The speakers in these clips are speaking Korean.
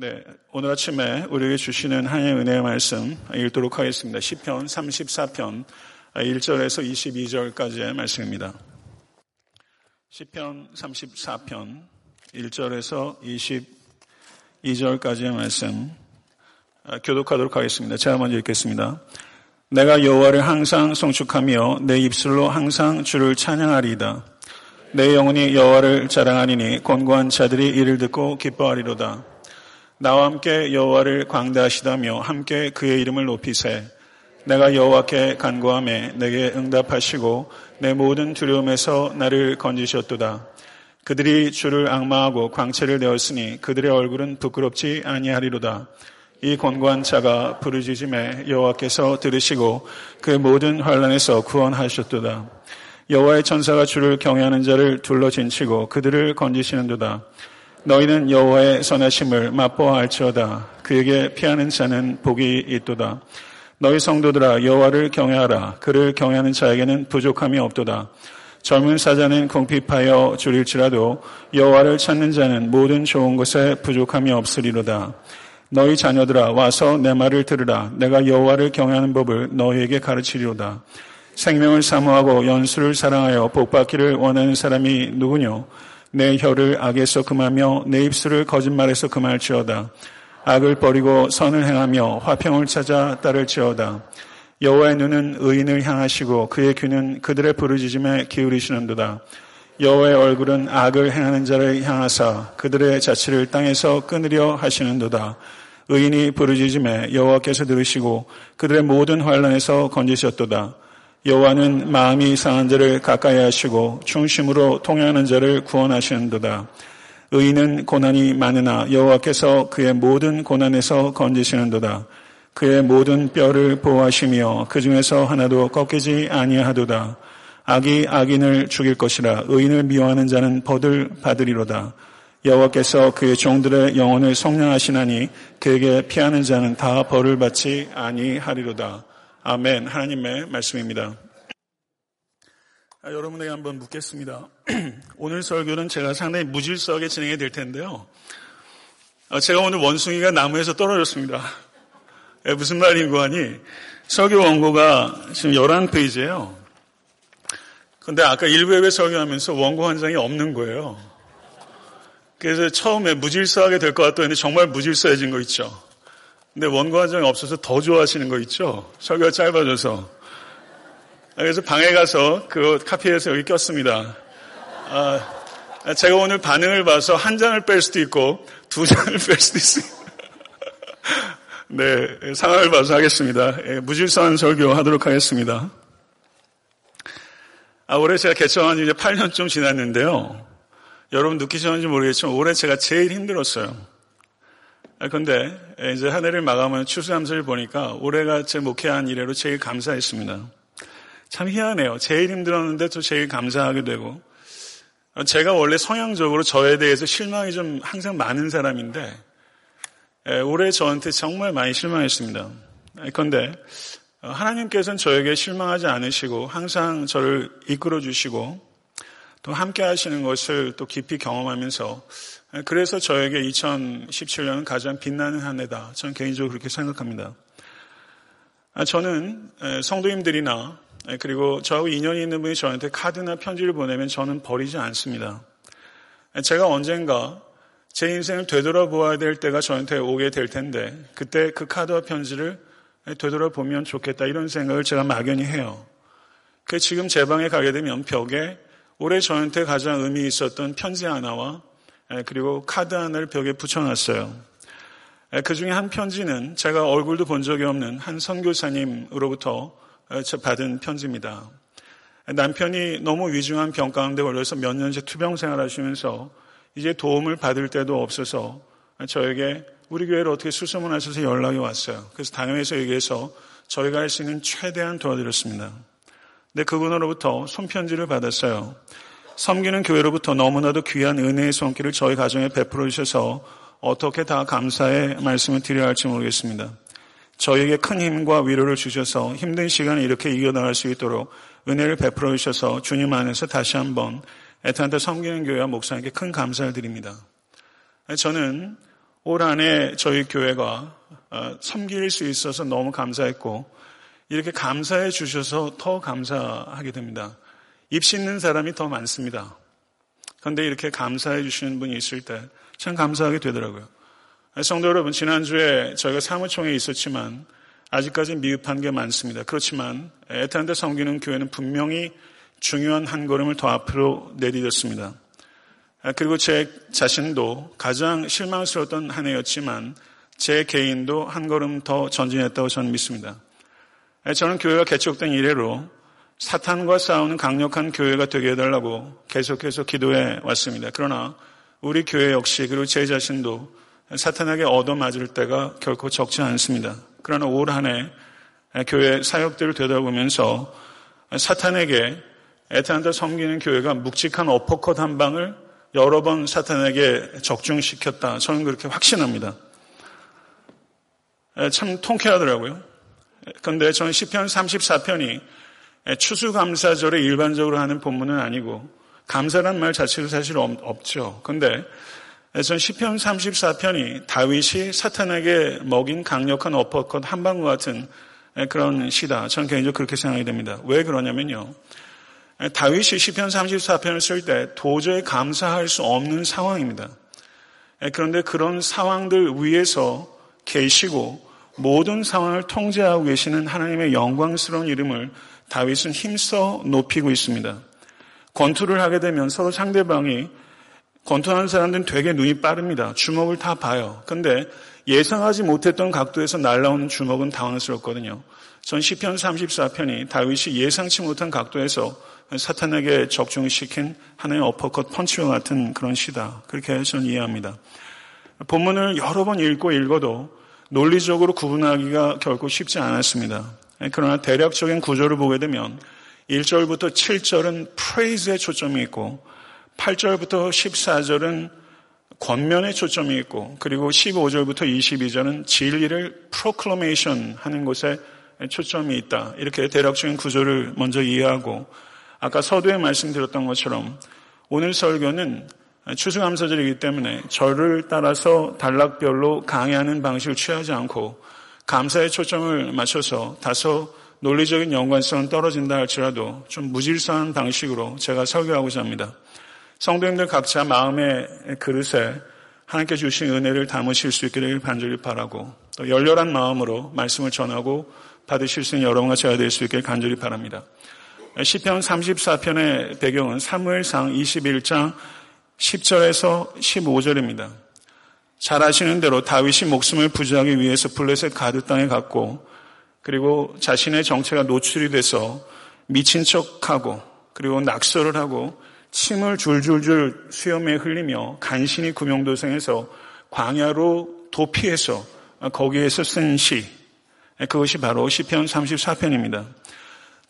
네, 오늘 아침에 우리에게 주시는 하나님의 은혜의 말씀 읽도록 하겠습니다. 10편 34편 1절에서 22절까지의 말씀입니다. 10편 34편 1절에서 22절까지의 말씀 교독하도록 하겠습니다. 제가 먼저 읽겠습니다. 내가 여호와를 항상 송축하며 내 입술로 항상 주를 찬양하리이다. 내 영혼이 여호와를 자랑하리니 권고한 자들이 이를 듣고 기뻐하리로다. 나와 함께 여호와를 광대하시다며 함께 그의 이름을 높이세. 내가 여호와께 간구함에 내게 응답하시고 내 모든 두려움에서 나를 건지셨도다. 그들이 주를 악마하고 광채를 내었으니 그들의 얼굴은 부끄럽지 아니하리로다. 이 권고한 자가 부르짖음에 여호와께서 들으시고 그 모든 환란에서 구원하셨도다. 여호와의 천사가 주를 경외하는 자를 둘러 진치고 그들을 건지시는도다. 너희는 여호와의 선하심을 맛보아 알지어다. 그에게 피하는 자는 복이 있도다. 너희 성도들아 여호와를 경외하라. 그를 경외하는 자에게는 부족함이 없도다. 젊은 사자는 궁핍하여 줄일지라도 여호와를 찾는 자는 모든 좋은 것에 부족함이 없으리로다. 너희 자녀들아 와서 내 말을 들으라. 내가 여호와를 경외하는 법을 너희에게 가르치리로다. 생명을 사모하고 연수를 사랑하여 복받기를 원하는 사람이 누구뇨? 내 혀를 악에서 금하며 내 입술을 거짓말에서 금할지어다. 악을 버리고 선을 행하며 화평을 찾아 따를지어다. 여호와의 눈은 의인을 향하시고 그의 귀는 그들의 부르짖음에 기울이시는도다. 여호와의 얼굴은 악을 행하는 자를 향하사 그들의 자취를 땅에서 끊으려 하시는도다. 의인이 부르짖음에 여호와께서 들으시고 그들의 모든 환란에서 건지셨도다. 여호와는 마음이 상한 자를 가까이 하시고 중심으로 통행하는 자를 구원하시는도다. 의인은 고난이 많으나 여호와께서 그의 모든 고난에서 건지시는도다. 그의 모든 뼈를 보호하시며 그 중에서 하나도 꺾이지 아니하도다. 악이 악인을 죽일 것이라 의인을 미워하는 자는 벌을 받으리로다. 여호와께서 그의 종들의 영혼을 성량하시나니 그에게 피하는 자는 다 벌을 받지 아니하리로다. 아멘. 하나님의 말씀입니다. 아, 여러분에게 한번 묻겠습니다. 오늘 설교는 제가 상당히 무질서하게 진행이 될 텐데요. 아, 제가 오늘 원숭이가 나무에서 떨어졌습니다. 예, 무슨 말인고 하니 설교 원고가 지금 11페이지예요. 근데 아까 일부에 설교하면서 원고 한 장이 없는 거예요. 그래서 처음에 무질서하게 될것 했는데 정말 무질서해진 거 있죠. 근데 장이 없어서 더 좋아하시는 거 있죠? 설교가 짧아져서. 그래서 방에 가서 그 카피해서 여기 꼈습니다. 아, 제가 오늘 반응을 봐서 한 장을 뺄 수도 있고 두 장을 뺄 수도 있습니다. 네, 상황을 봐서 하겠습니다. 예, 무질서한 설교 하도록 하겠습니다. 아, 올해 제가 개척한 지 이제 8년쯤 지났는데요. 여러분 느끼셨는지 모르겠지만 올해 제가 제일 힘들었어요. 그런데 이제 한 해를 마감하는 추수감사를 보니까 올해가 제 목회한 이래로 제일 감사했습니다. 참 희한해요. 제일 힘들었는데 또 제일 감사하게 되고 제가 원래 성향적으로 저에 대해서 실망이 좀 항상 많은 사람인데 올해 저한테 정말 많이 실망했습니다. 그런데 하나님께서는 저에게 실망하지 않으시고 항상 저를 이끌어 주시고 또 함께 하시는 것을 또 깊이 경험하면서 그래서 저에게 2017년은 가장 빛나는 한 해다. 저는 개인적으로 그렇게 생각합니다. 아, 저는 성도님들이나 그리고 저하고 인연이 있는 분이 저한테 카드나 편지를 보내면 저는 버리지 않습니다. 제가 언젠가 제 인생을 되돌아보아야 될 때가 저한테 오게 될 텐데 그때 그 카드와 편지를 되돌아보면 좋겠다 이런 생각을 제가 막연히 해요. 그 지금 제 방에 가게 되면 벽에 올해 저한테 가장 의미 있었던 편지 하나와 예, 그리고 카드 하나를 벽에 붙여놨어요. 예, 그 중에 한 편지는 제가 얼굴도 본 적이 없는 한 선교사님으로부터 예, 받은 편지입니다. 남편이 너무 위중한 병 가운데 걸려서 몇 년째 투병 생활하시면서 이제 도움을 받을 때도 없어서 저에게 우리 교회를 어떻게 수소문하셔서 연락이 왔어요. 그래서 당연해서 얘기해서 저희가 할 수 있는 최대한 도와드렸습니다. 근데 그분으로부터 손편지를 받았어요. 섬기는 교회로부터 너무나도 귀한 은혜의 손길을 저희 가정에 베풀어 주셔서 어떻게 다 감사의 말씀을 드려야 할지 모르겠습니다. 저에게 큰 힘과 위로를 주셔서 힘든 시간을 이렇게 이겨나갈 수 있도록 은혜를 베풀어 주셔서 주님 안에서 다시 한번 애타한테 섬기는 교회와 목사님께 큰 감사를 드립니다. 저는 올 한해 저희 교회가 어, 섬길 수 있어서 너무 감사했고 이렇게 감사해 주셔서 더 감사하게 됩니다. 입 씻는 사람이 더 많습니다. 그런데 이렇게 감사해 주시는 분이 있을 때 참 감사하게 되더라고요. 성도 여러분, 지난주에 저희가 사무총에 있었지만 아직까지 미흡한 게 많습니다. 그렇지만 애타한테 섬기는 교회는 분명히 중요한 한 걸음을 더 앞으로 내디뎠습니다. 그리고 제 자신도 가장 실망스러웠던 한 해였지만 제 개인도 한 걸음 더 전진했다고 저는 믿습니다. 저는 교회가 개척된 이래로 사탄과 싸우는 강력한 교회가 되게 해달라고 계속해서 기도해 왔습니다. 그러나 우리 교회 역시 그리고 제 자신도 사탄에게 얻어맞을 때가 결코 적지 않습니다. 그러나 올 한해 교회 사역들을 되돌아보면서 사탄에게 애타한테 섬기는 교회가 묵직한 어퍼컷 한 방을 여러 번 사탄에게 적중시켰다. 저는 그렇게 확신합니다. 참 통쾌하더라고요. 그런데 저는 시편 34편이 추수감사절에 일반적으로 하는 본문은 아니고 감사란 말 자체도 사실 없죠. 그런데 전 시편 34편이 다윗이 사탄에게 먹인 강력한 어퍼컷 한 방과 같은 그런 시다. 저는 개인적으로 그렇게 생각이 됩니다. 왜 그러냐면요. 다윗이 시편 34편을 쓸 때 도저히 감사할 수 없는 상황입니다. 그런데 그런 상황들 위에서 계시고 모든 상황을 통제하고 계시는 하나님의 영광스러운 이름을 다윗은 힘써 높이고 있습니다. 권투를 하게 되면 서로 상대방이 권투하는 사람들은 되게 눈이 빠릅니다. 주먹을 다 봐요. 근데 예상하지 못했던 각도에서 날라오는 주먹은 당황스럽거든요. 전 시편 34편이 다윗이 예상치 못한 각도에서 사탄에게 적중시킨 하나의 어퍼컷 펀치와 같은 그런 시다. 그렇게 저는 이해합니다. 본문을 여러 번 읽고 읽어도 논리적으로 구분하기가 결코 쉽지 않았습니다. 그러나 대략적인 구조를 보게 되면 1절부터 7절은 프레이즈에 초점이 있고 8절부터 14절은 권면에 초점이 있고 그리고 15절부터 22절은 진리를 프로클로메이션 하는 곳에 초점이 있다. 이렇게 대략적인 구조를 먼저 이해하고 아까 서두에 말씀드렸던 것처럼 오늘 설교는 추수감사절이기 때문에 절을 따라서 단락별로 강의하는 방식을 취하지 않고 감사의 초점을 맞춰서 다소 논리적인 연관성은 떨어진다 할지라도 좀 무질서한 방식으로 제가 설교하고자 합니다. 성도님들 각자 마음의 그릇에 하나님께 주신 은혜를 담으실 수 있기를 간절히 바라고 또 열렬한 마음으로 말씀을 전하고 받으실 수 있는 여러분과 제가 될 수 있기를 간절히 바랍니다. 시편 34편의 배경은 사무엘상 21장 10절에서 15절입니다. 잘 아시는 대로 다윗이 목숨을 부지하기 위해서 블레셋 가드 땅에 갔고 그리고 자신의 정체가 노출이 돼서 미친 척하고 그리고 낙서를 하고 침을 줄줄줄 수염에 흘리며 간신히 구명도성에서 광야로 도피해서 거기에서 쓴 시, 그것이 바로 시편 34편입니다.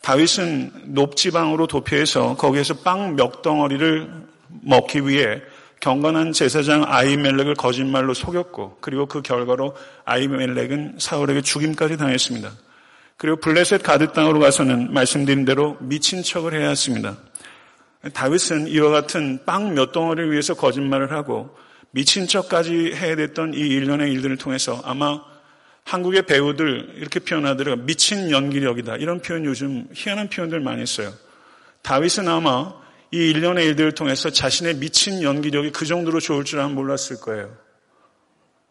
다윗은 높지방으로 도피해서 거기에서 빵 몇 덩어리를 먹기 위해 경건한 제사장 아이멜렉을 거짓말로 속였고 그리고 그 결과로 아이멜렉은 사울에게 죽임까지 당했습니다. 그리고 블레셋 가드 땅으로 가서는 말씀드린 대로 미친 척을 해야 했습니다. 다윗은 이와 같은 빵 몇 덩어리를 위해서 거짓말을 하고 미친 척까지 해야 됐던 이 일련의 일들을 통해서 아마 한국의 배우들 이렇게 표현하더라도 미친 연기력이다. 이런 표현 요즘 희한한 표현들 많이 써요. 다윗은 아마 이 일련의 일들을 통해서 자신의 미친 연기력이 그 정도로 좋을 줄 아마 몰랐을 거예요.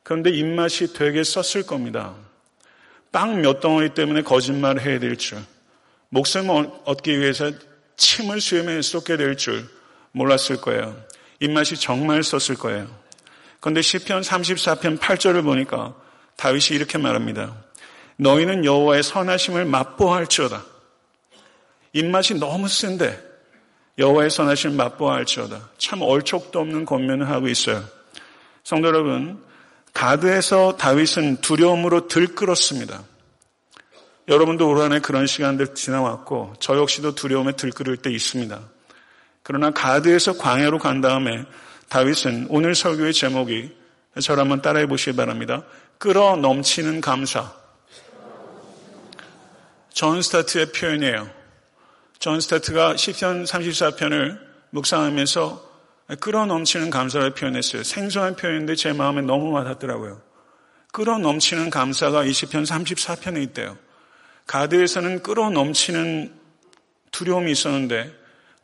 그런데 입맛이 되게 썼을 겁니다. 빵 몇 덩어리 때문에 거짓말을 해야 될 줄, 목숨을 얻기 위해서 침을 수염에 쏟게 될 줄 몰랐을 거예요. 입맛이 정말 썼을 거예요. 그런데 시편 34편 8절을 보니까 다윗이 이렇게 말합니다. 너희는 여호와의 선하심을 맛보할지어다. 입맛이 너무 센데 여호와의 선하심을 맛보할지어다. 참 얼척도 없는 권면을 하고 있어요. 성도 여러분, 가드에서 다윗은 두려움으로 들끓었습니다. 여러분도 올 한해 그런 시간들 지나왔고 저 역시도 두려움에 들끓을 때 있습니다. 그러나 가드에서 광야로 간 다음에 다윗은 오늘 설교의 제목이 저를 한번 따라해 보시기 바랍니다. 끓어 넘치는 감사. 존 스토트의 표현이에요. 존 스토트가 시편 34편을 묵상하면서 끓어넘치는 감사를 표현했어요. 생소한 표현인데 제 마음에 너무 와닿더라고요. 끌어넘치는 감사가 20편 34편에 있대요. 가드에서는 끌어넘치는 두려움이 있었는데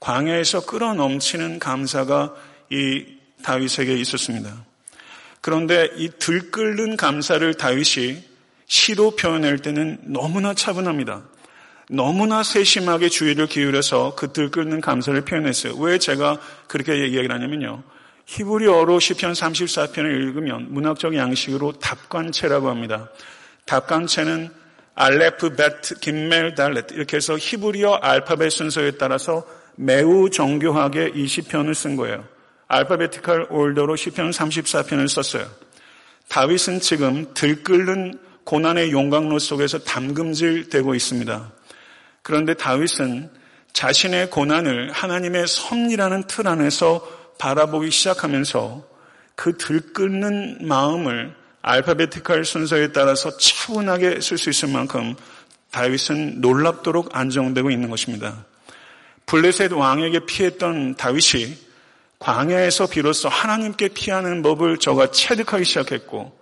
광야에서 끌어넘치는 감사가 이 다윗에게 있었습니다. 그런데 이 들끓는 감사를 다윗이 시로 표현할 때는 너무나 차분합니다. 너무나 세심하게 주의를 기울여서 그 들끓는 감사를 표현했어요. 왜 제가 그렇게 얘기를 하냐면요. 히브리어로 시편 34편을 읽으면 문학적 양식으로 답관체라고 합니다. 답관체는 알레프, 베트, 김멜, 달렛 이렇게 해서 히브리어 알파벳 순서에 따라서 매우 정교하게 이 시편을 쓴 거예요. 알파베티컬 올더로 시편 34편을 썼어요. 다윗은 지금 들끓는 고난의 용광로 속에서 담금질되고 있습니다. 그런데 다윗은 자신의 고난을 하나님의 섭리라는 틀 안에서 바라보기 시작하면서 그 들끓는 마음을 알파베티컬 순서에 따라서 차분하게 쓸 수 있을 만큼 다윗은 놀랍도록 안정되고 있는 것입니다. 블레셋 왕에게 피했던 다윗이 광야에서 비로소 하나님께 피하는 법을 저가 체득하기 시작했고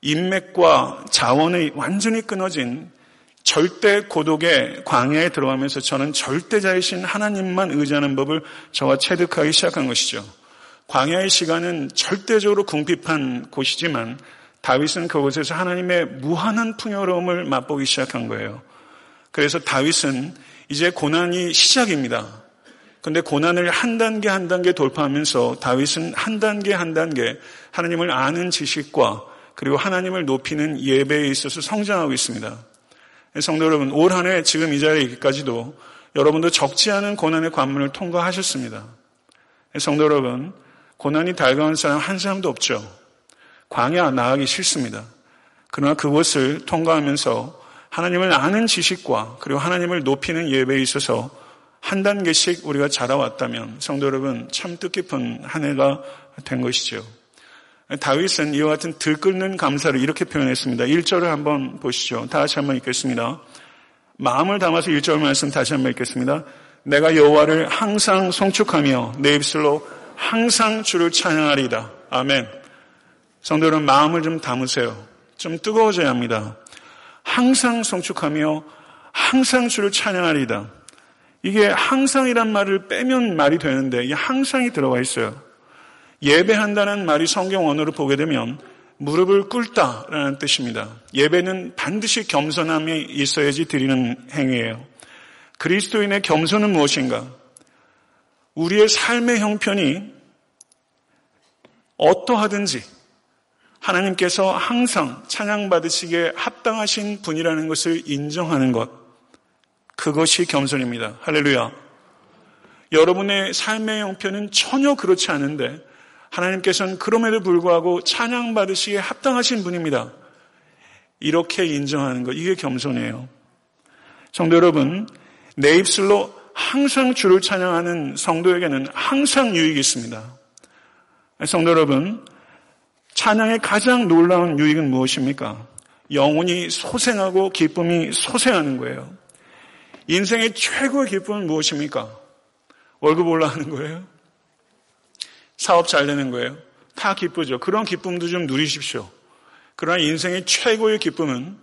인맥과 자원이 완전히 끊어진 절대 고독의 광야에 들어가면서 저는 절대자이신 하나님만 의지하는 법을 저와 체득하기 시작한 것이죠. 광야의 시간은 절대적으로 궁핍한 곳이지만 다윗은 그곳에서 하나님의 무한한 풍요로움을 맛보기 시작한 거예요. 그래서 다윗은 이제 고난이 시작입니다. 근데 고난을 한 단계 한 단계 돌파하면서 다윗은 한 단계 한 단계 하나님을 아는 지식과 그리고 하나님을 높이는 예배에 있어서 성장하고 있습니다. 성도 여러분, 올 한 해 지금 이 자리에 있기까지도 여러분도 적지 않은 고난의 관문을 통과하셨습니다. 성도 여러분, 고난이 달가운 사람 한 사람도 없죠. 광야 나가기 싫습니다. 그러나 그것을 통과하면서 하나님을 아는 지식과 그리고 하나님을 높이는 예배에 있어서 한 단계씩 우리가 자라왔다면 성도 여러분 참 뜻깊은 한 해가 된 것이죠. 다윗은 이와 같은 들끓는 감사를 이렇게 표현했습니다. 1절을 한번 보시죠. 다 같이 한번 읽겠습니다. 마음을 담아서 1절 말씀 다시 한번 읽겠습니다. 내가 여호와를 항상 송축하며 내 입술로 항상 주를 찬양하리다. 아멘. 성도 여러분 마음을 좀 담으세요. 좀 뜨거워져야 합니다. 항상 송축하며 항상 주를 찬양하리다. 이게 항상이란 말을 빼면 말이 되는데 이 항상이 들어가 있어요. 예배한다는 말이 성경 언어로 보게 되면 무릎을 꿇다라는 뜻입니다. 예배는 반드시 겸손함이 있어야지 드리는 행위예요. 그리스도인의 겸손은 무엇인가? 우리의 삶의 형편이 어떠하든지 하나님께서 항상 찬양받으시기에 합당하신 분이라는 것을 인정하는 것. 그것이 겸손입니다. 할렐루야. 여러분의 삶의 형편은 전혀 그렇지 않은데 하나님께서는 그럼에도 불구하고 찬양받으시기에 합당하신 분입니다. 이렇게 인정하는 것, 이게 겸손이에요. 성도 여러분, 내 입술로 항상 주를 찬양하는 성도에게는 항상 유익이 있습니다. 성도 여러분, 찬양의 가장 놀라운 유익은 무엇입니까? 영혼이 소생하고 기쁨이 소생하는 거예요. 인생의 최고의 기쁨은 무엇입니까? 월급 올라가는 거예요? 사업 잘 되는 거예요. 다 기쁘죠. 그런 기쁨도 좀 누리십시오. 그러나 인생의 최고의 기쁨은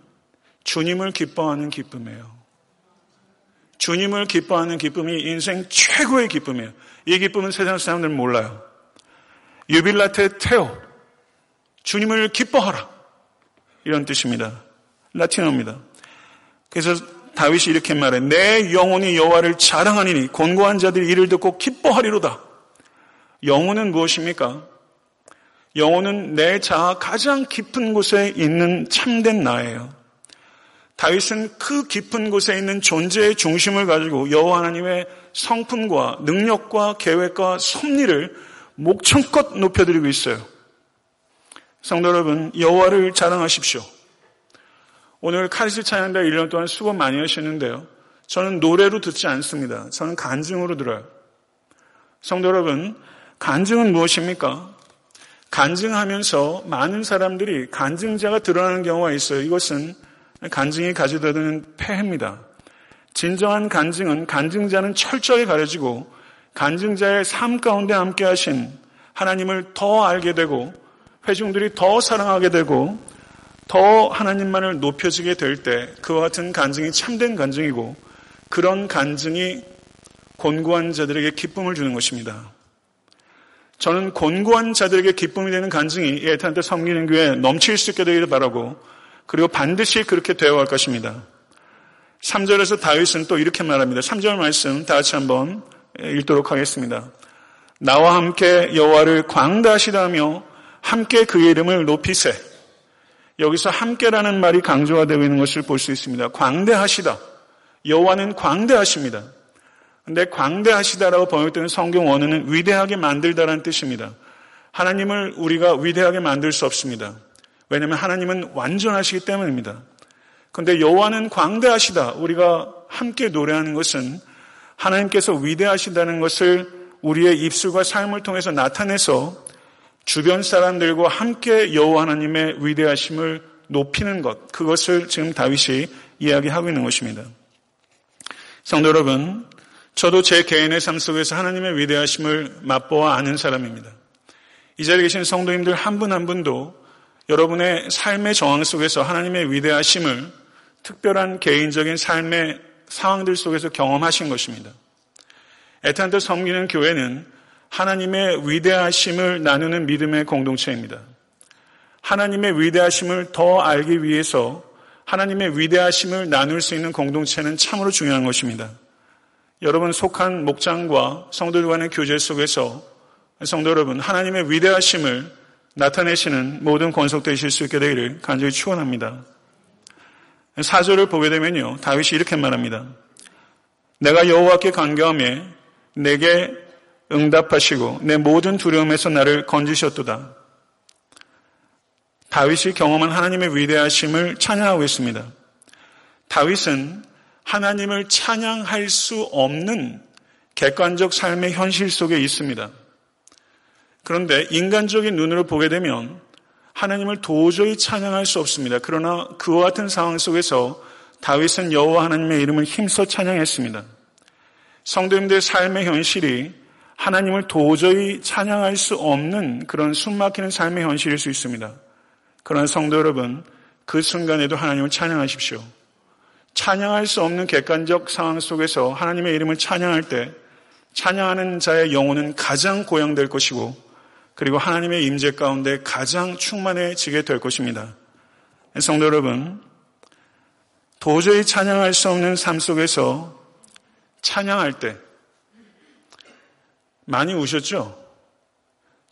주님을 기뻐하는 기쁨이에요. 주님을 기뻐하는 기쁨이 인생 최고의 기쁨이에요. 이 기쁨은 세상 사람들은 몰라요. 유빌라테 테오. 주님을 기뻐하라. 이런 뜻입니다. 라틴어입니다. 그래서 다윗이 이렇게 말해. 내 영혼이 여호와를 자랑하니니 권고한 자들이 이를 듣고 기뻐하리로다. 영혼은 무엇입니까? 영혼은 내 자아 가장 깊은 곳에 있는 참된 나예요. 다윗은 그 깊은 곳에 있는 존재의 중심을 가지고 여호와 하나님의 성품과 능력과 계획과 섭리를 목청껏 높여드리고 있어요. 성도 여러분, 여호와를 자랑하십시오. 오늘 카리스 찬양대 1년 동안 수고 많이 하시는데요. 저는 노래로 듣지 않습니다. 저는 간증으로 들어요. 성도 여러분, 간증은 무엇입니까? 간증하면서 많은 사람들이 간증자가 드러나는 경우가 있어요. 이것은 간증이 가져다 드는 폐해입니다. 진정한 간증은 간증자는 철저히 가려지고 간증자의 삶 가운데 함께 하신 하나님을 더 알게 되고 회중들이 더 사랑하게 되고 더 하나님만을 높여지게 될 때 그와 같은 간증이 참된 간증이고 그런 간증이 곤고한 자들에게 기쁨을 주는 것입니다. 저는 곤고한 자들에게 기쁨이 되는 간증이 에탄한테 섬기는 교회에 넘칠 수 있게 되기를 바라고 그리고 반드시 그렇게 되어 갈 것입니다. 3절에서 다윗은 또 이렇게 말합니다. 3절 말씀 다 같이 한번 읽도록 하겠습니다. 나와 함께 여호와를 광다시다며 함께 그의 이름을 높이세. 여기서 함께라는 말이 강조가 되고 있는 것을 볼 수 있습니다. 광대하시다. 여호와는 광대하십니다. 근데 광대하시다라고 번역되는 성경 원어는 위대하게 만들다라는 뜻입니다. 하나님을 우리가 위대하게 만들 수 없습니다. 왜냐하면 하나님은 완전하시기 때문입니다. 그런데 여호와는 광대하시다. 우리가 함께 노래하는 것은 하나님께서 위대하시다는 것을 우리의 입술과 삶을 통해서 나타내서 주변 사람들과 함께 여호와 하나님의 위대하심을 높이는 것, 그것을 지금 다윗이 이야기하고 있는 것입니다. 성도 여러분, 저도 제 개인의 삶 속에서 하나님의 위대하심을 맛보아 아는 사람입니다. 이 자리에 계신 성도님들 한 분한 한 분도 여러분의 삶의 정황 속에서 하나님의 위대하심을 특별한 개인적인 삶의 상황들 속에서 경험하신 것입니다. 에탄드 섬기는 교회는 하나님의 위대하심을 나누는 믿음의 공동체입니다. 하나님의 위대하심을 더 알기 위해서 하나님의 위대하심을 나눌 수 있는 공동체는 참으로 중요한 것입니다. 여러분 속한 목장과 성도들 간의 교제 속에서 성도 여러분 하나님의 위대하심을 나타내시는 모든 권속되실 수 있게 되기를 간절히 축원합니다. 사절을 보게 되면요 다윗이 이렇게 말합니다. 내가 여호와께 간교함에 내게 응답하시고 내 모든 두려움에서 나를 건지셨도다. 다윗이 경험한 하나님의 위대하심을 찬양하고 있습니다. 다윗은 하나님을 찬양할 수 없는 객관적 삶의 현실 속에 있습니다. 그런데 인간적인 눈으로 보게 되면 하나님을 도저히 찬양할 수 없습니다. 그러나 그와 같은 상황 속에서 다윗은 여호와 하나님의 이름을 힘써 찬양했습니다. 성도님들의 삶의 현실이 하나님을 도저히 찬양할 수 없는 그런 숨막히는 삶의 현실일 수 있습니다. 그러나 성도 여러분, 그 순간에도 하나님을 찬양하십시오. 찬양할 수 없는 객관적 상황 속에서 하나님의 이름을 찬양할 때 찬양하는 자의 영혼은 가장 고양될 것이고 그리고 하나님의 임재 가운데 가장 충만해지게 될 것입니다. 성도 여러분, 도저히 찬양할 수 없는 삶 속에서 찬양할 때 많이 우셨죠?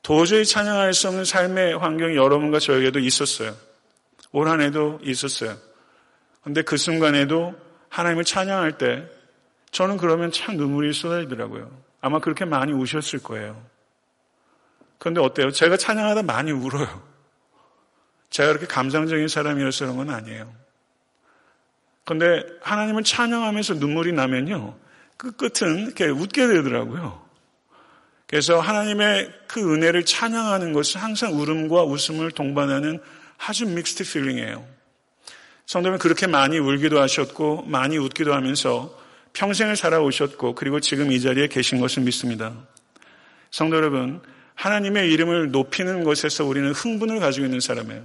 도저히 찬양할 수 없는 삶의 환경이 여러분과 저에게도 있었어요. 올 한 해도 있었어요. 근데 그 순간에도 하나님을 찬양할 때 저는 그러면 참 눈물이 쏟아지더라고요. 아마 그렇게 많이 우셨을 거예요. 그런데 어때요? 제가 찬양하다 많이 울어요. 제가 그렇게 감상적인 사람이어서 그런 건 아니에요. 그런데 하나님을 찬양하면서 눈물이 나면요. 그 끝은 이렇게 웃게 되더라고요. 그래서 하나님의 그 은혜를 찬양하는 것은 항상 울음과 웃음을 동반하는 아주 mixed feeling이에요. 성도는 그렇게 많이 울기도 하셨고 많이 웃기도 하면서 평생을 살아오셨고 그리고 지금 이 자리에 계신 것을 믿습니다. 성도 여러분, 하나님의 이름을 높이는 것에서 우리는 흥분을 가지고 있는 사람이에요.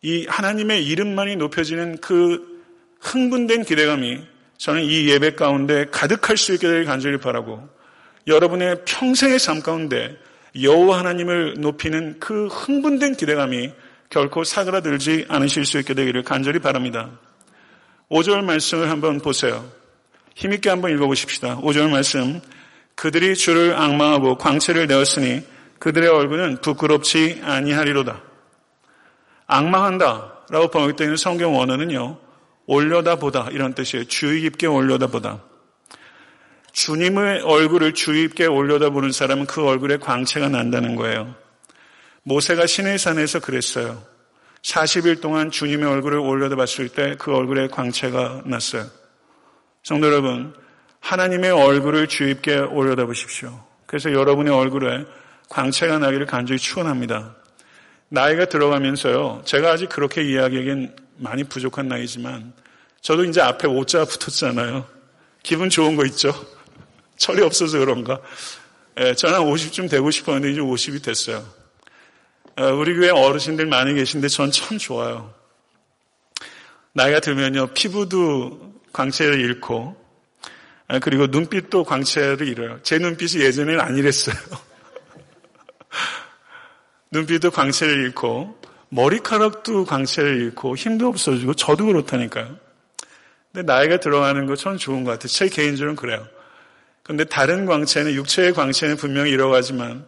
이 하나님의 이름만이 높여지는 그 흥분된 기대감이 저는 이 예배 가운데 가득할 수 있게 되길 간절히 바라고 여러분의 평생의 삶 가운데 여호와 하나님을 높이는 그 흥분된 기대감이 결코 사그라들지 않으실 수 있게 되기를 간절히 바랍니다. 5절 말씀을 한번 보세요. 힘있게 한번 읽어보십시다. 5절 말씀. 그들이 주를 악망하고 광채를 내었으니 그들의 얼굴은 부끄럽지 아니하리로다. 악망한다 라고 번역되어 있는 성경 원어는요. 올려다보다 이런 뜻이에요. 주의 깊게 올려다보다. 주님의 얼굴을 주의 깊게 올려다보는 사람은 그 얼굴에 광채가 난다는 거예요. 모세가 시내산에서 그랬어요. 40일 동안 주님의 얼굴을 올려다봤을 때 그 얼굴에 광채가 났어요. 성도 여러분, 하나님의 얼굴을 주의 깊게 올려다보십시오. 그래서 여러분의 얼굴에 광채가 나기를 간절히 축원합니다. 나이가 들어가면서요. 제가 아직 그렇게 이야기하기엔 많이 부족한 나이지만 저도 이제 앞에 오자 붙었잖아요. 기분 좋은 거 있죠? 철이 없어서 그런가? 예, 저는 50쯤 되고 싶었는데 이제 50이 됐어요. 예, 우리 교회 어르신들 많이 계신데 전 참 좋아요. 나이가 들면요, 피부도 광채를 잃고, 예, 그리고 눈빛도 광채를 잃어요. 제 눈빛이 예전에는 안 이랬어요. 눈빛도 광채를 잃고, 머리카락도 광채를 잃고, 힘도 없어지고, 저도 그렇다니까요. 근데 나이가 들어가는 거참 좋은 것 같아요. 제 개인적으로는 그래요. 근데 다른 광채는 육체의 광채는 분명히 잃어가지만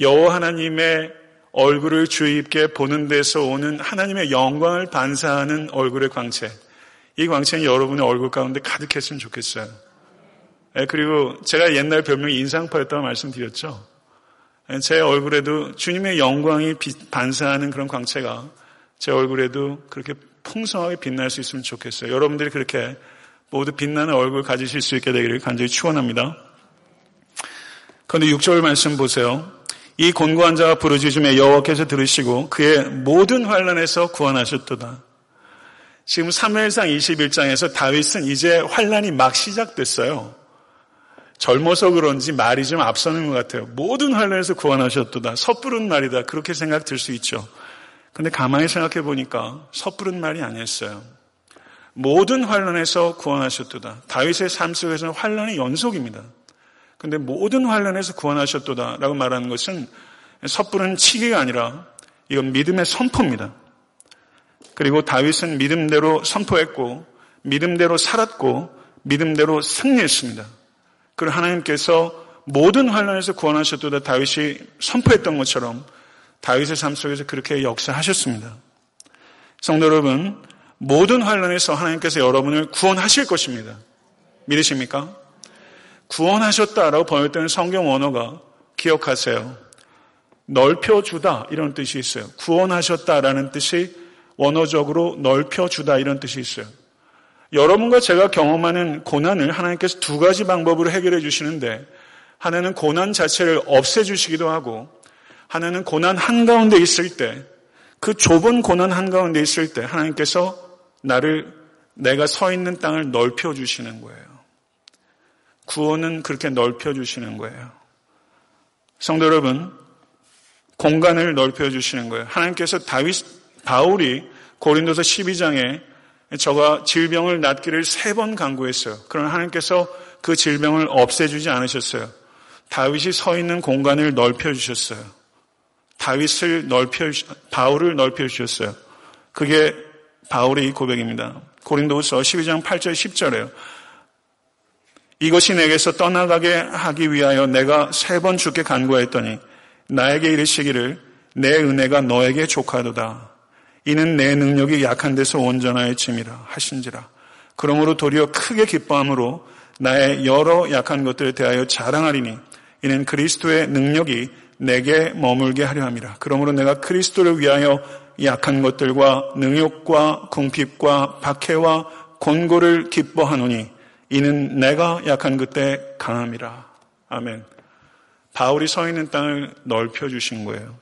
여호와 하나님의 얼굴을 주의 깊게 보는 데서 오는 하나님의 영광을 반사하는 얼굴의 광채. 이 광채는 여러분의 얼굴 가운데 가득했으면 좋겠어요. 예, 그리고 제가 옛날 별명이 인상파였다고 말씀드렸죠. 예, 제 얼굴에도 주님의 영광이 반사하는 그런 광채가 제 얼굴에도 그렇게 풍성하게 빛날 수 있으면 좋겠어요. 여러분들이 그렇게 모두 빛나는 얼굴 가지실 수 있게 되기를 간절히 축원합니다. 그런데 6절 말씀 보세요. 이 곤고한 자가 부르짖음에 여호와께서 들으시고 그의 모든 환란에서 구원하셨도다. 지금 3회상 21장에서 다윗은 이제 환란이 막 시작됐어요. 젊어서 그런지 말이 좀 앞서는 것 같아요. 모든 환란에서 구원하셨도다. 섣부른 말이다. 그렇게 생각 들수 있죠. 근데 가만히 생각해 보니까 섣부른 말이 아니었어요. 모든 환란에서 구원하셨도다. 다윗의 삶 속에서는 환란의 연속입니다. 근데 모든 환란에서 구원하셨도다라고 말하는 것은 섣부른 치기가 아니라 이건 믿음의 선포입니다. 그리고 다윗은 믿음대로 선포했고 믿음대로 살았고 믿음대로 승리했습니다. 그리고 하나님께서 모든 환란에서 구원하셨도다 다윗이 선포했던 것처럼 다윗의 삶 속에서 그렇게 역사하셨습니다. 성도 여러분, 모든 환란에서 하나님께서 여러분을 구원하실 것입니다. 믿으십니까? 구원하셨다라고 번역되는 성경 원어가 기억하세요. 넓혀주다 이런 뜻이 있어요. 구원하셨다라는 뜻이 원어적으로 넓혀주다 이런 뜻이 있어요. 여러분과 제가 경험하는 고난을 하나님께서 두 가지 방법으로 해결해 주시는데 하나는 고난 자체를 없애 주시기도 하고 하나는 고난 한가운데 있을 때 그 좁은 고난 한가운데 있을 때 하나님께서 나를 내가 서 있는 땅을 넓혀 주시는 거예요. 구원은 그렇게 넓혀 주시는 거예요. 성도 여러분, 공간을 넓혀 주시는 거예요. 하나님께서 다윗 바울이 고린도서 12장에 저가 질병을 낫기를 세 번 강구했어요. 그러나 하나님께서 그 질병을 없애주지 않으셨어요. 다윗이 서 있는 공간을 넓혀 주셨어요. 다윗을 넓혀 바울을 넓혀 주셨어요. 그게 바울의 고백입니다. 고린도후서 12장 8절 10절에요. 이것이 내게서 떠나가게 하기 위하여 내가 세번 죽게 간구했더니 나에게 이르시기를 내 은혜가 너에게 족하도다. 이는 내 능력이 약한 데서 온전하여 짐이라 하신지라. 그러므로 도리어 크게 기뻐함으로 나의 여러 약한 것들에 대하여 자랑하리니 이는 그리스도의 능력이 내게 머물게 하려 함이라. 그러므로 내가 그리스도를 위하여 약한 것들과 능욕과 궁핍과 박해와 곤고를 기뻐하노니 이는 내가 약한 그때 강함이라. 아멘. 바울이 서 있는 땅을 넓혀 주신 거예요.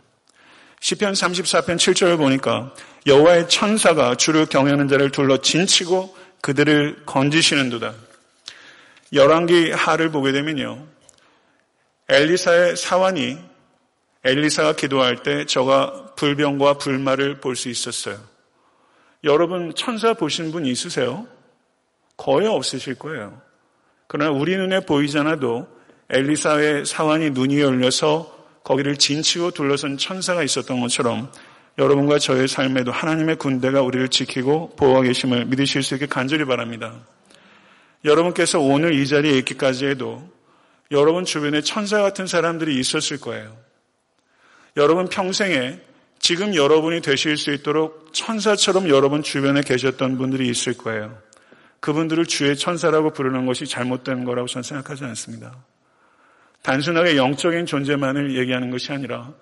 시편 34편 7절을 보니까 여호와의 천사가 주를 경외하는 자를 둘러 진치고 그들을 건지시는도다. 열왕기 하를 보게 되면요. 엘리사의 사환이 엘리사가 기도할 때 저가 불병과 불말을 볼 수 있었어요. 여러분 천사 보신 분 있으세요? 거의 없으실 거예요. 그러나 우리 눈에 보이지 않아도 엘리사의 사환이 눈이 열려서 거기를 진치고 둘러선 천사가 있었던 것처럼 여러분과 저의 삶에도 하나님의 군대가 우리를 지키고 보호하고 계심을 믿으실 수 있게 간절히 바랍니다. 여러분께서 오늘 이 자리에 있기까지 해도 여러분 주변에 천사 같은 사람들이 있었을 거예요. 여러분 평생에 지금 여러분이 되실 수 있도록 천사처럼 여러분 주변에 계셨던 분들이 있을 거예요. 그분들을 주의 천사라고 부르는 것이 잘못된 거라고 저는 생각하지 않습니다. 단순하게 영적인 존재만을 얘기하는 것이 아니라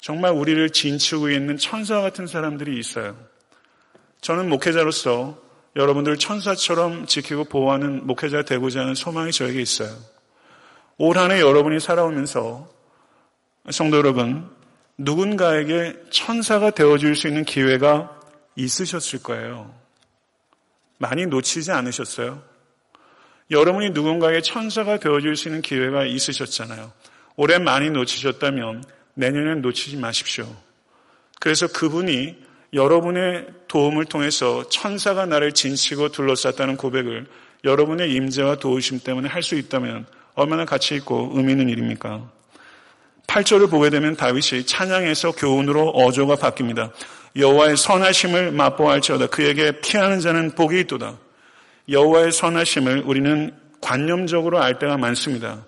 정말 우리를 진치고 있는 천사 같은 사람들이 있어요. 저는 목회자로서 여러분들 천사처럼 지키고 보호하는 목회자 되고자 하는 소망이 저에게 있어요. 올 한해 여러분이 살아오면서 성도 여러분, 누군가에게 천사가 되어줄 수 있는 기회가 있으셨을 거예요. 많이 놓치지 않으셨어요? 여러분이 누군가의 천사가 되어줄 수 있는 기회가 있으셨잖아요. 올해 많이 놓치셨다면 내년엔 놓치지 마십시오. 그래서 그분이 여러분의 도움을 통해서 천사가 나를 진치고 둘러쌌다는 고백을 여러분의 임재와 도우심 때문에 할 수 있다면 얼마나 가치 있고 의미 있는 일입니까? 8절을 보게 되면 다윗이 찬양에서 교훈으로 어조가 바뀝니다. 여호와의 선하심을 맛보할지어다 그에게 피하는 자는 복이 있도다. 여호와의 선하심을 우리는 관념적으로 알 때가 많습니다.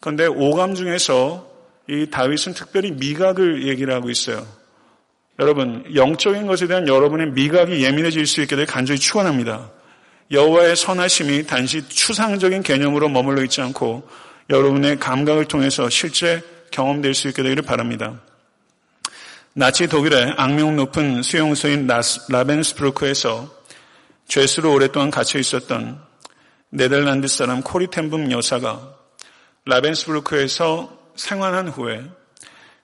그런데 오감 중에서 이 다윗은 특별히 미각을 얘기를 하고 있어요. 여러분 영적인 것에 대한 여러분의 미각이 예민해질 수 있게 될 간절히 축원합니다. 여호와의 선하심이 단지 추상적인 개념으로 머물러 있지 않고 여러분의 감각을 통해서 실제 경험될 수 있게 되기를 바랍니다. 나치 독일의 악명 높은 수용소인 라벤스프루크에서 죄수로 오랫동안 갇혀 있었던 네덜란드 사람 코리템붐 여사가 라벤스부르크에서 생활한 후에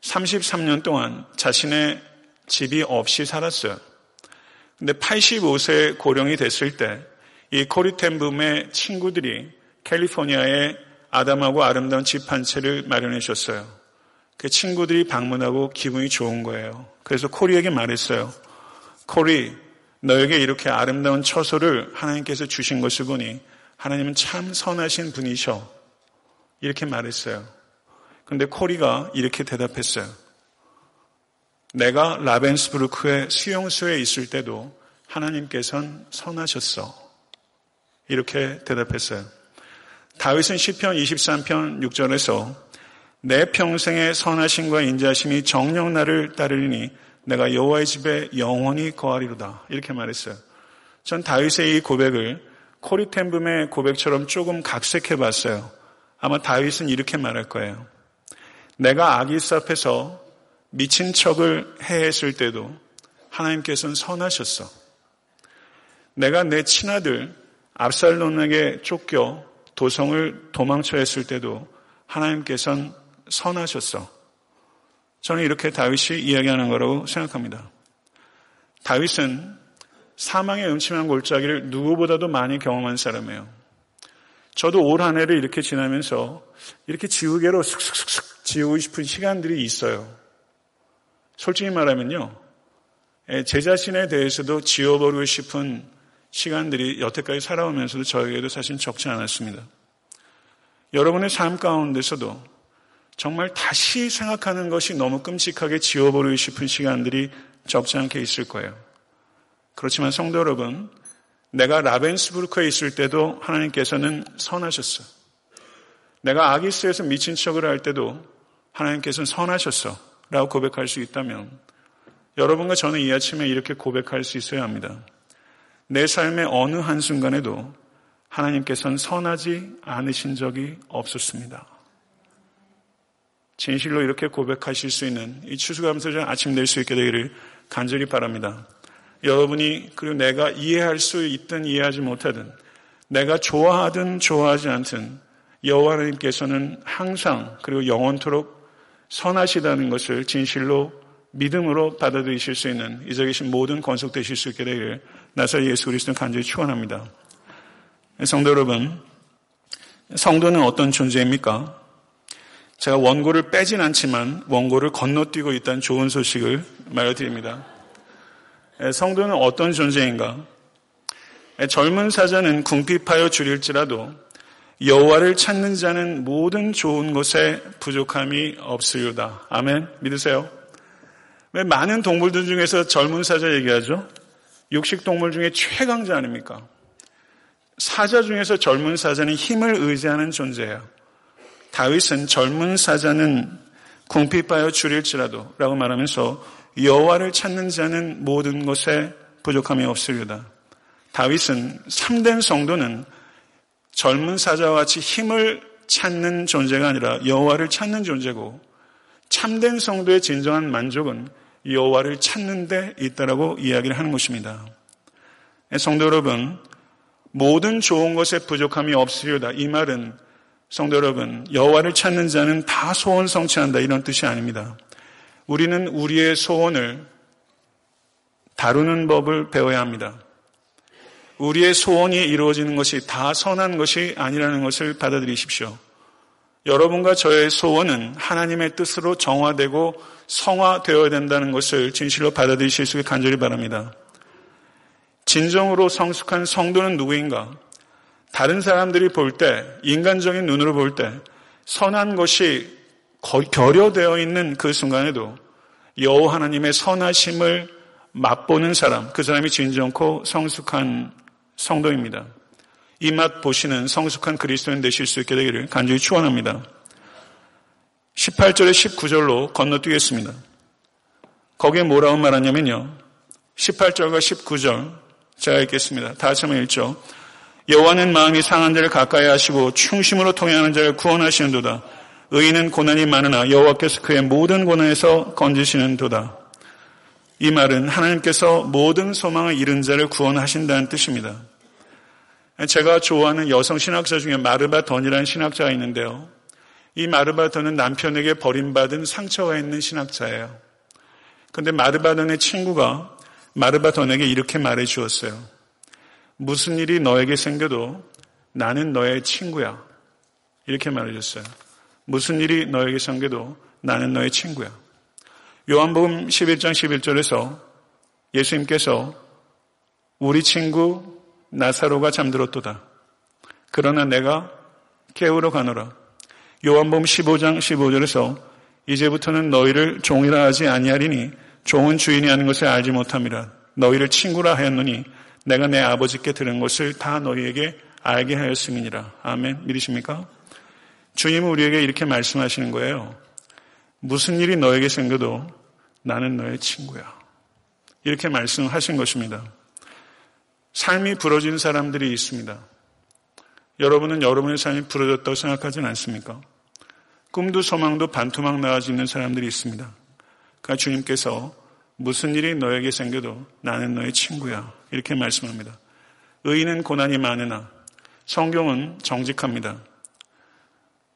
33년 동안 자신의 집이 없이 살았어요. 근데 85세 고령이 됐을 때 이 코리템붐의 친구들이 캘리포니아에 아담하고 아름다운 집 한 채를 마련해 줬어요. 그 친구들이 방문하고 기분이 좋은 거예요. 그래서 코리에게 말했어요. 코리, 너에게 이렇게 아름다운 처소를 하나님께서 주신 것을 보니 하나님은 참 선하신 분이셔. 이렇게 말했어요. 근데 코리가 이렇게 대답했어요. 내가 라벤스부르크의 수용소에 있을 때도 하나님께서는 선하셨어. 이렇게 대답했어요. 다윗은 시편 23편 6절에서 내 평생의 선하심과 인자심이 정령 나를 따르리니 내가 여호와의 집에 영원히 거하리로다. 이렇게 말했어요. 전 다윗의 이 고백을 코리템붐의 고백처럼 조금 각색해 봤어요. 아마 다윗은 이렇게 말할 거예요. 내가 아기스 앞에서 미친 척을 해했을 때도 하나님께서는 선하셨어. 내가 내 친아들 압살론에게 쫓겨 도성을 도망쳐 했을 때도 하나님께서는 선하셨어. 저는 이렇게 다윗이 이야기하는 거라고 생각합니다. 다윗은 사망의 음침한 골짜기를 누구보다도 많이 경험한 사람이에요. 저도 올 한 해를 이렇게 지나면서 이렇게 지우개로 슥슥슥슥 지우고 싶은 시간들이 있어요. 솔직히 말하면요. 예, 제 자신에 대해서도 지워버리고 싶은 시간들이 여태까지 살아오면서도 저에게도 사실 적지 않았습니다. 여러분의 삶 가운데서도 정말 다시 생각하는 것이 너무 끔찍하게 지워버리고 싶은 시간들이 적지 않게 있을 거예요. 그렇지만 성도 여러분, 내가 라벤스부르크에 있을 때도 하나님께서는 선하셨어. 내가 아기스에서 미친 척을 할 때도 하나님께서는 선하셨어. 라고 고백할 수 있다면 여러분과 저는 이 아침에 이렇게 고백할 수 있어야 합니다. 내 삶의 어느 한순간에도 하나님께서는 선하지 않으신 적이 없었습니다. 진실로 이렇게 고백하실 수 있는 이 추수감사절 아침 될수 있게 되기를 간절히 바랍니다. 여러분이 그리고 내가 이해할 수 있든 이해하지 못하든 내가 좋아하든 좋아하지 않든 여호와 하나님께서는 항상 그리고 영원토록 선하시다는 것을 진실로 믿음으로 받아들이실 수 있는 이제 계신 모든 건속되실 수 있게 되기를 나사 예수 그리스도는 간절히 축원합니다. 성도 여러분, 성도는 어떤 존재입니까? 제가 원고를 빼진 않지만 원고를 건너뛰고 있다는 좋은 소식을 말해드립니다. 성도는 어떤 존재인가? 젊은 사자는 궁핍하여 줄일지라도 여호와를 찾는 자는 모든 좋은 것에 부족함이 없으리다. 아멘. 믿으세요? 왜 많은 동물들 중에서 젊은 사자 얘기하죠? 육식 동물 중에 최강자 아닙니까? 사자 중에서 젊은 사자는 힘을 의지하는 존재예요. 다윗은 젊은 사자는 궁핍하여 줄일지라도 라고 말하면서 여호와를 찾는 자는 모든 것에 부족함이 없으리다. 다윗은 참된 성도는 젊은 사자와 같이 힘을 찾는 존재가 아니라 여호와를 찾는 존재고 참된 성도의 진정한 만족은 여호와를 찾는 데 있다라고 이야기를 하는 것입니다. 성도 여러분, 모든 좋은 것에 부족함이 없으리다. 이 말은 성도 여러분, 여호와를 찾는 자는 다 소원 성취한다 이런 뜻이 아닙니다. 우리는 우리의 소원을 다루는 법을 배워야 합니다. 우리의 소원이 이루어지는 것이 다 선한 것이 아니라는 것을 받아들이십시오. 여러분과 저의 소원은 하나님의 뜻으로 정화되고 성화되어야 된다는 것을 진실로 받아들이실 수 있게 간절히 바랍니다. 진정으로 성숙한 성도는 누구인가? 다른 사람들이 볼 때, 인간적인 눈으로 볼 때, 선한 것이 결여되어 있는 그 순간에도 여호와 하나님의 선하심을 맛보는 사람, 그 사람이 진정코 성숙한 성도입니다. 이 맛 보시는 성숙한 그리스도인 되실 수 있게 되기를 간절히 축원합니다. 18절에 19절로 건너뛰겠습니다. 거기에 뭐라고 말하냐면요. 18절과 19절 제가 읽겠습니다. 다 같이 한번 읽죠. 여호와는 마음이 상한 자를 가까이 하시고 충심으로 통행하는 자를 구원하시는도다. 의인은 고난이 많으나 여호와께서 그의 모든 고난에서 건지시는도다. 이 말은 하나님께서 모든 소망을 잃은 자를 구원하신다는 뜻입니다. 제가 좋아하는 여성 신학자 중에 마르바던이라는 신학자가 있는데요. 이 마르바던은 남편에게 버림받은 상처가 있는 신학자예요. 그런데 마르바던의 친구가 마르바던에게 이렇게 말해 주었어요. 무슨 일이 너에게 생겨도 나는 너의 친구야. 이렇게 말해 줬어요. 무슨 일이 너에게 생겨도 나는 너의 친구야. 요한복음 11장 11절에서 예수님께서 우리 친구 나사로가 잠들었도다. 그러나 내가 깨우러 가노라. 요한복음 15장 15절에서 이제부터는 너희를 종이라 하지 아니하리니 종은 주인이 하는 것을 알지 못함이라. 너희를 친구라 하였노니 내가 내 아버지께 들은 것을 다 너희에게 알게 하였음이니라. 아멘. 믿으십니까? 주님은 우리에게 이렇게 말씀하시는 거예요. 무슨 일이 너에게 생겨도 나는 너의 친구야. 이렇게 말씀하신 것입니다. 삶이 부러진 사람들이 있습니다. 여러분은 여러분의 삶이 부러졌다고 생각하지는 않습니까? 꿈도 소망도 반토막 나아지는 사람들이 있습니다. 그러니까 주님께서 무슨 일이 너에게 생겨도 나는 너의 친구야. 이렇게 말씀합니다. 의인은 고난이 많으나 성경은 정직합니다.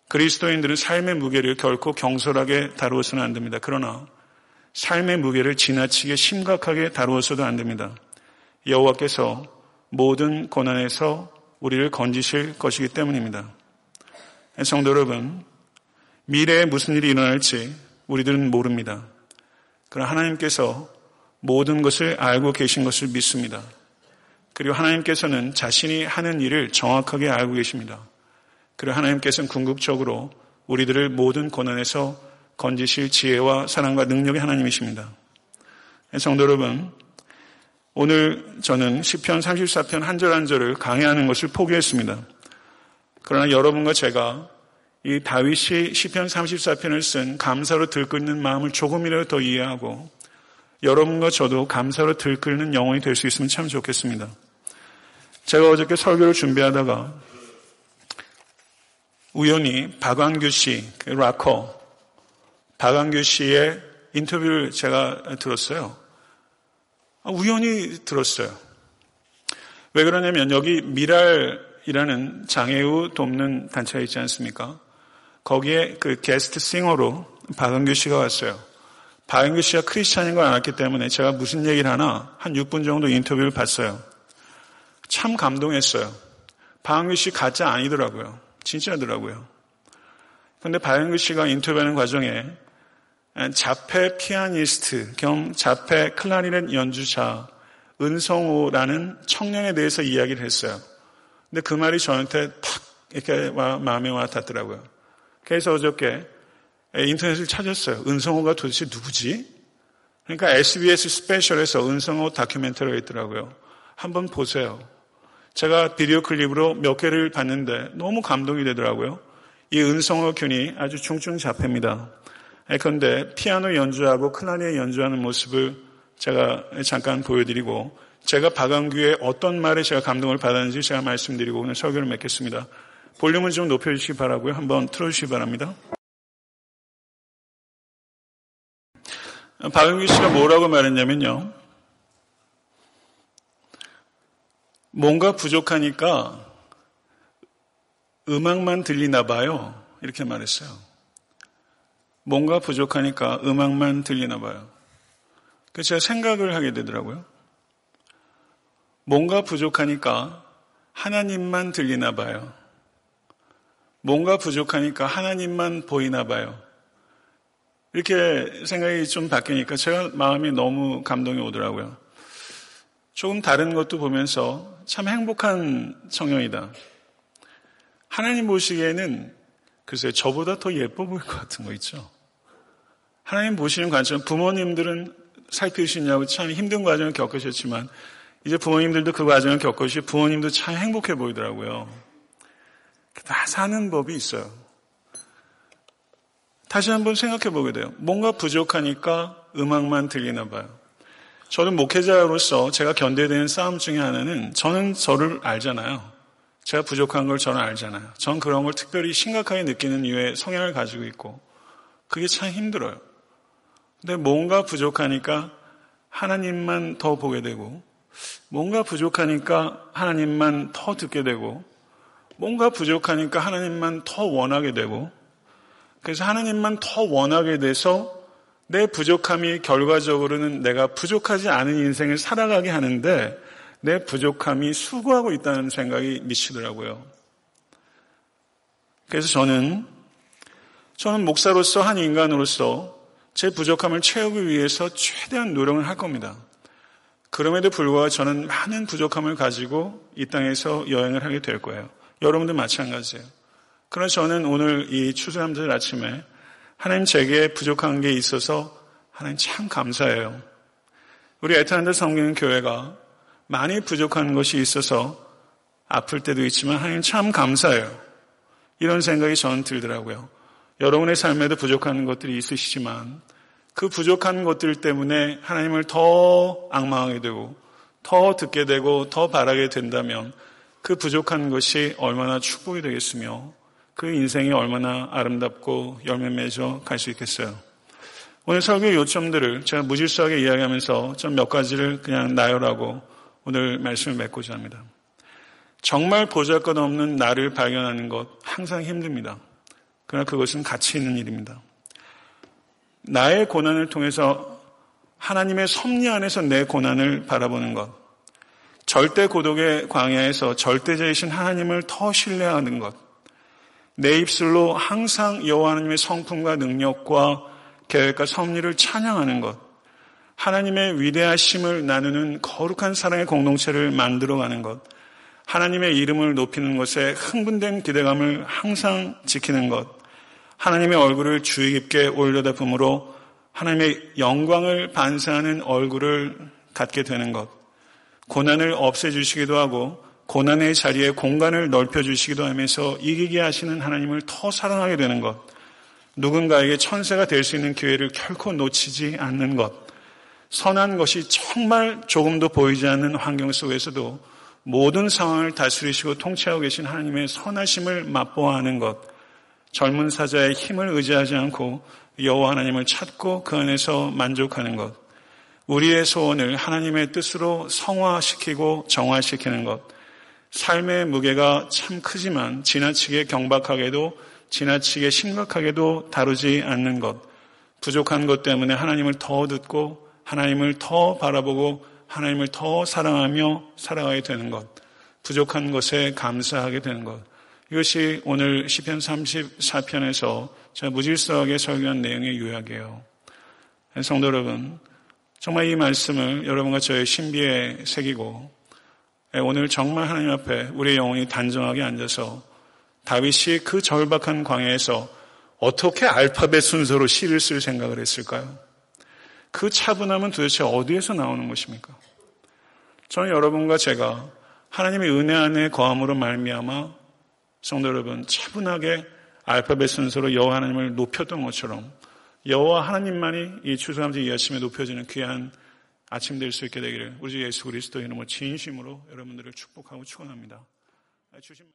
그리스도인들은 삶의 무게를 결코 경솔하게 다루어서는 안 됩니다. 그러나 삶의 무게를 지나치게 심각하게 다루어서도 안 됩니다. 여호와께서 모든 고난에서 우리를 건지실 것이기 때문입니다. 성도 여러분, 미래에 무슨 일이 일어날지 우리들은 모릅니다. 그러나 하나님께서 모든 것을 알고 계신 것을 믿습니다. 그리고 하나님께서는 자신이 하는 일을 정확하게 알고 계십니다. 그리고 하나님께서는 궁극적으로 우리들을 모든 고난에서 건지실 지혜와 사랑과 능력의 하나님이십니다. 성도 여러분, 오늘 저는 10편 34편 한 절 한 절을 강의하는 것을 포기했습니다. 그러나 여러분과 제가 이 다윗이 10편 34편을 쓴 감사로 들끓는 마음을 조금이라도 더 이해하고 여러분과 저도 감사로 들끓는 영혼이 될 수 있으면 참 좋겠습니다. 제가 어저께 설교를 준비하다가 우연히 박광규 씨, 그 락커, 박광규 씨의 인터뷰를 제가 들었어요. 아, 우연히 들었어요. 왜 그러냐면 여기 미랄이라는 장애우 돕는 단체가 있지 않습니까? 거기에 그 게스트 싱어로 박은규 씨가 왔어요. 박은규 씨가 크리스찬인 걸 알았기 때문에 제가 무슨 얘기를 하나 한 6분 정도 인터뷰를 봤어요. 참 감동했어요. 박은규 씨 가짜 아니더라고요. 진짜더라고요. 그런데 박영규 씨가 인터뷰하는 과정에 자폐 피아니스트 겸 자폐 클라리넷 연주자 은성호라는 청년에 대해서 이야기를 했어요. 근데 그 말이 저한테 탁 이렇게 마음에 와 닿더라고요. 그래서 어저께 인터넷을 찾았어요. 은성호가 도대체 누구지? 그러니까 SBS 스페셜에서 은성호 다큐멘터리가 있더라고요. 한번 보세요. 제가 비디오 클립으로 몇 개를 봤는데 너무 감동이 되더라고요. 이 은성호 군이 아주 중증 자폐입니다. 그런데 피아노 연주하고 클라리넷 연주하는 모습을 제가 잠깐 보여드리고 제가 박광규의 어떤 말에 제가 감동을 받았는지 제가 말씀드리고 오늘 설교를 맺겠습니다. 볼륨을 좀 높여주시기 바라고요. 한번 틀어주시기 바랍니다. 박광규 씨가 뭐라고 말했냐면요. 뭔가 부족하니까 음악만 들리나 봐요. 이렇게 말했어요. 뭔가 부족하니까 음악만 들리나 봐요. 그래서 제가 생각을 하게 되더라고요. 뭔가 부족하니까 하나님만 들리나 봐요. 뭔가 부족하니까 하나님만 보이나 봐요. 이렇게 생각이 좀 바뀌니까 제가 마음이 너무 감동이 오더라고요. 조금 다른 것도 보면서 참 행복한 청년이다. 하나님 보시기에는 글쎄 저보다 더 예뻐 보일 것 같은 거 있죠. 하나님 보시는 관점, 부모님들은 살피시냐고 참 힘든 과정을 겪으셨지만 이제 부모님들도 그 과정을 겪으시 부모님도 참 행복해 보이더라고요. 다 사는 법이 있어요. 다시 한번 생각해 보게 돼요. 뭔가 부족하니까 음악만 들리나 봐요. 저는 목회자로서 제가 견뎌야 되는 싸움 중에 하나는 저는 저를 알잖아요. 제가 부족한 걸 저는 알잖아요. 전 그런 걸 특별히 심각하게 느끼는 이유의 성향을 가지고 있고 그게 참 힘들어요. 근데 뭔가 부족하니까 하나님만 더 보게 되고 뭔가 부족하니까 하나님만 더 듣게 되고 뭔가 부족하니까 하나님만 더 원하게 되고 그래서 하나님만 더 원하게 돼서 내 부족함이 결과적으로는 내가 부족하지 않은 인생을 살아가게 하는데 내 부족함이 수고하고 있다는 생각이 미치더라고요. 그래서 저는 저는 목사로서 한 인간으로서 제 부족함을 채우기 위해서 최대한 노력을 할 겁니다. 그럼에도 불구하고 저는 많은 부족함을 가지고 이 땅에서 여행을 하게 될 거예요. 여러분도 마찬가지예요. 그러나 저는 오늘 이 추수감사절 아침에 하나님 제게 부족한 게 있어서 하나님 참 감사해요. 우리 에탄드 성경 교회가 많이 부족한 것이 있어서 아플 때도 있지만 하나님 참 감사해요. 이런 생각이 저는 들더라고요. 여러분의 삶에도 부족한 것들이 있으시지만 그 부족한 것들 때문에 하나님을 더 악망하게 되고 더 듣게 되고 더 바라게 된다면 그 부족한 것이 얼마나 축복이 되겠으며 그 인생이 얼마나 아름답고 열매 맺어 갈 수 있겠어요. 오늘 설교 요점들을 제가 무질서하게 이야기하면서 좀 몇 가지를 그냥 나열하고 오늘 말씀을 맺고자 합니다. 정말 보잘것없는 나를 발견하는 것 항상 힘듭니다. 그러나 그것은 가치 있는 일입니다. 나의 고난을 통해서 하나님의 섭리 안에서 내 고난을 바라보는 것. 절대 고독의 광야에서 절대자이신 하나님을 더 신뢰하는 것. 내 입술로 항상 여호와 하나님의 성품과 능력과 계획과 섭리를 찬양하는 것. 하나님의 위대하심을 나누는 거룩한 사랑의 공동체를 만들어가는 것. 하나님의 이름을 높이는 것에 흥분된 기대감을 항상 지키는 것. 하나님의 얼굴을 주의 깊게 올려다 봄으로 하나님의 영광을 반사하는 얼굴을 갖게 되는 것. 고난을 없애주시기도 하고 고난의 자리에 공간을 넓혀주시기도 하면서 이기게 하시는 하나님을 더 사랑하게 되는 것. 누군가에게 천세가 될 수 있는 기회를 결코 놓치지 않는 것. 선한 것이 정말 조금도 보이지 않는 환경 속에서도 모든 상황을 다스리시고 통치하고 계신 하나님의 선하심을 맛보아하는 것. 젊은 사자의 힘을 의지하지 않고 여호와 하나님을 찾고 그 안에서 만족하는 것. 우리의 소원을 하나님의 뜻으로 성화시키고 정화시키는 것. 삶의 무게가 참 크지만 지나치게 경박하게도 지나치게 심각하게도 다루지 않는 것. 부족한 것 때문에 하나님을 더 듣고 하나님을 더 바라보고 하나님을 더 사랑하며 살아가게 되는 것. 부족한 것에 감사하게 되는 것. 이것이 오늘 시편 34편에서 제가 무질서하게 설교한 내용의 요약이에요. 성도 여러분, 정말 이 말씀을 여러분과 저의 신비에 새기고 예, 오늘 정말 하나님 앞에 우리의 영혼이 단정하게 앉아서 다윗이 그 절박한 광야에서 어떻게 알파벳 순서로 시를 쓸 생각을 했을까요? 그 차분함은 도대체 어디에서 나오는 것입니까? 저는 여러분과 제가 하나님의 은혜 안에 거함으로 말미암아 성도 여러분 차분하게 알파벳 순서로 여호와 하나님을 높였던 것처럼 여호와 하나님만이 이 추수감사 이 아침에 높여지는 귀한 아침 될 수 있게 되기를 우리 주 예수 그리스도의 이름으로 진심으로 여러분들을 축복하고 축원합니다. 주신